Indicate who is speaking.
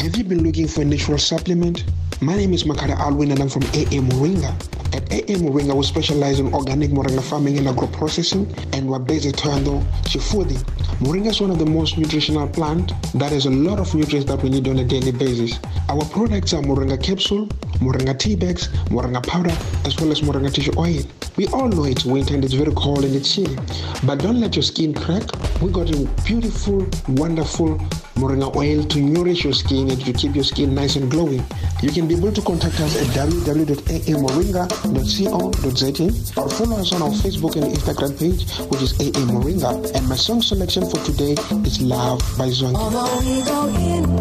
Speaker 1: Have you been looking for a natural supplement? My name is Makara Alwin and I'm from AA Moringa. At AA Moringa, we specialize in organic moringa farming and agro processing, and we're based at Thohoyandou, Tshifudi. Moringa is one of the most nutritional plant that has a lot of nutrients that we need on a daily basis. Our products are moringa capsule, moringa tea bags, moringa powder, as well as moringa tissue oil. We all know it's winter and it's very cold and it's chilly, but don't let your skin crack. We got a beautiful, wonderful moringa oil to nourish your skin and to keep your skin nice and glowing. You can be able to contact us at www.amoringa.co.za or follow us on our Facebook and Instagram page, which is AA Moringa. And my song selection for today is Love by
Speaker 2: Zonke.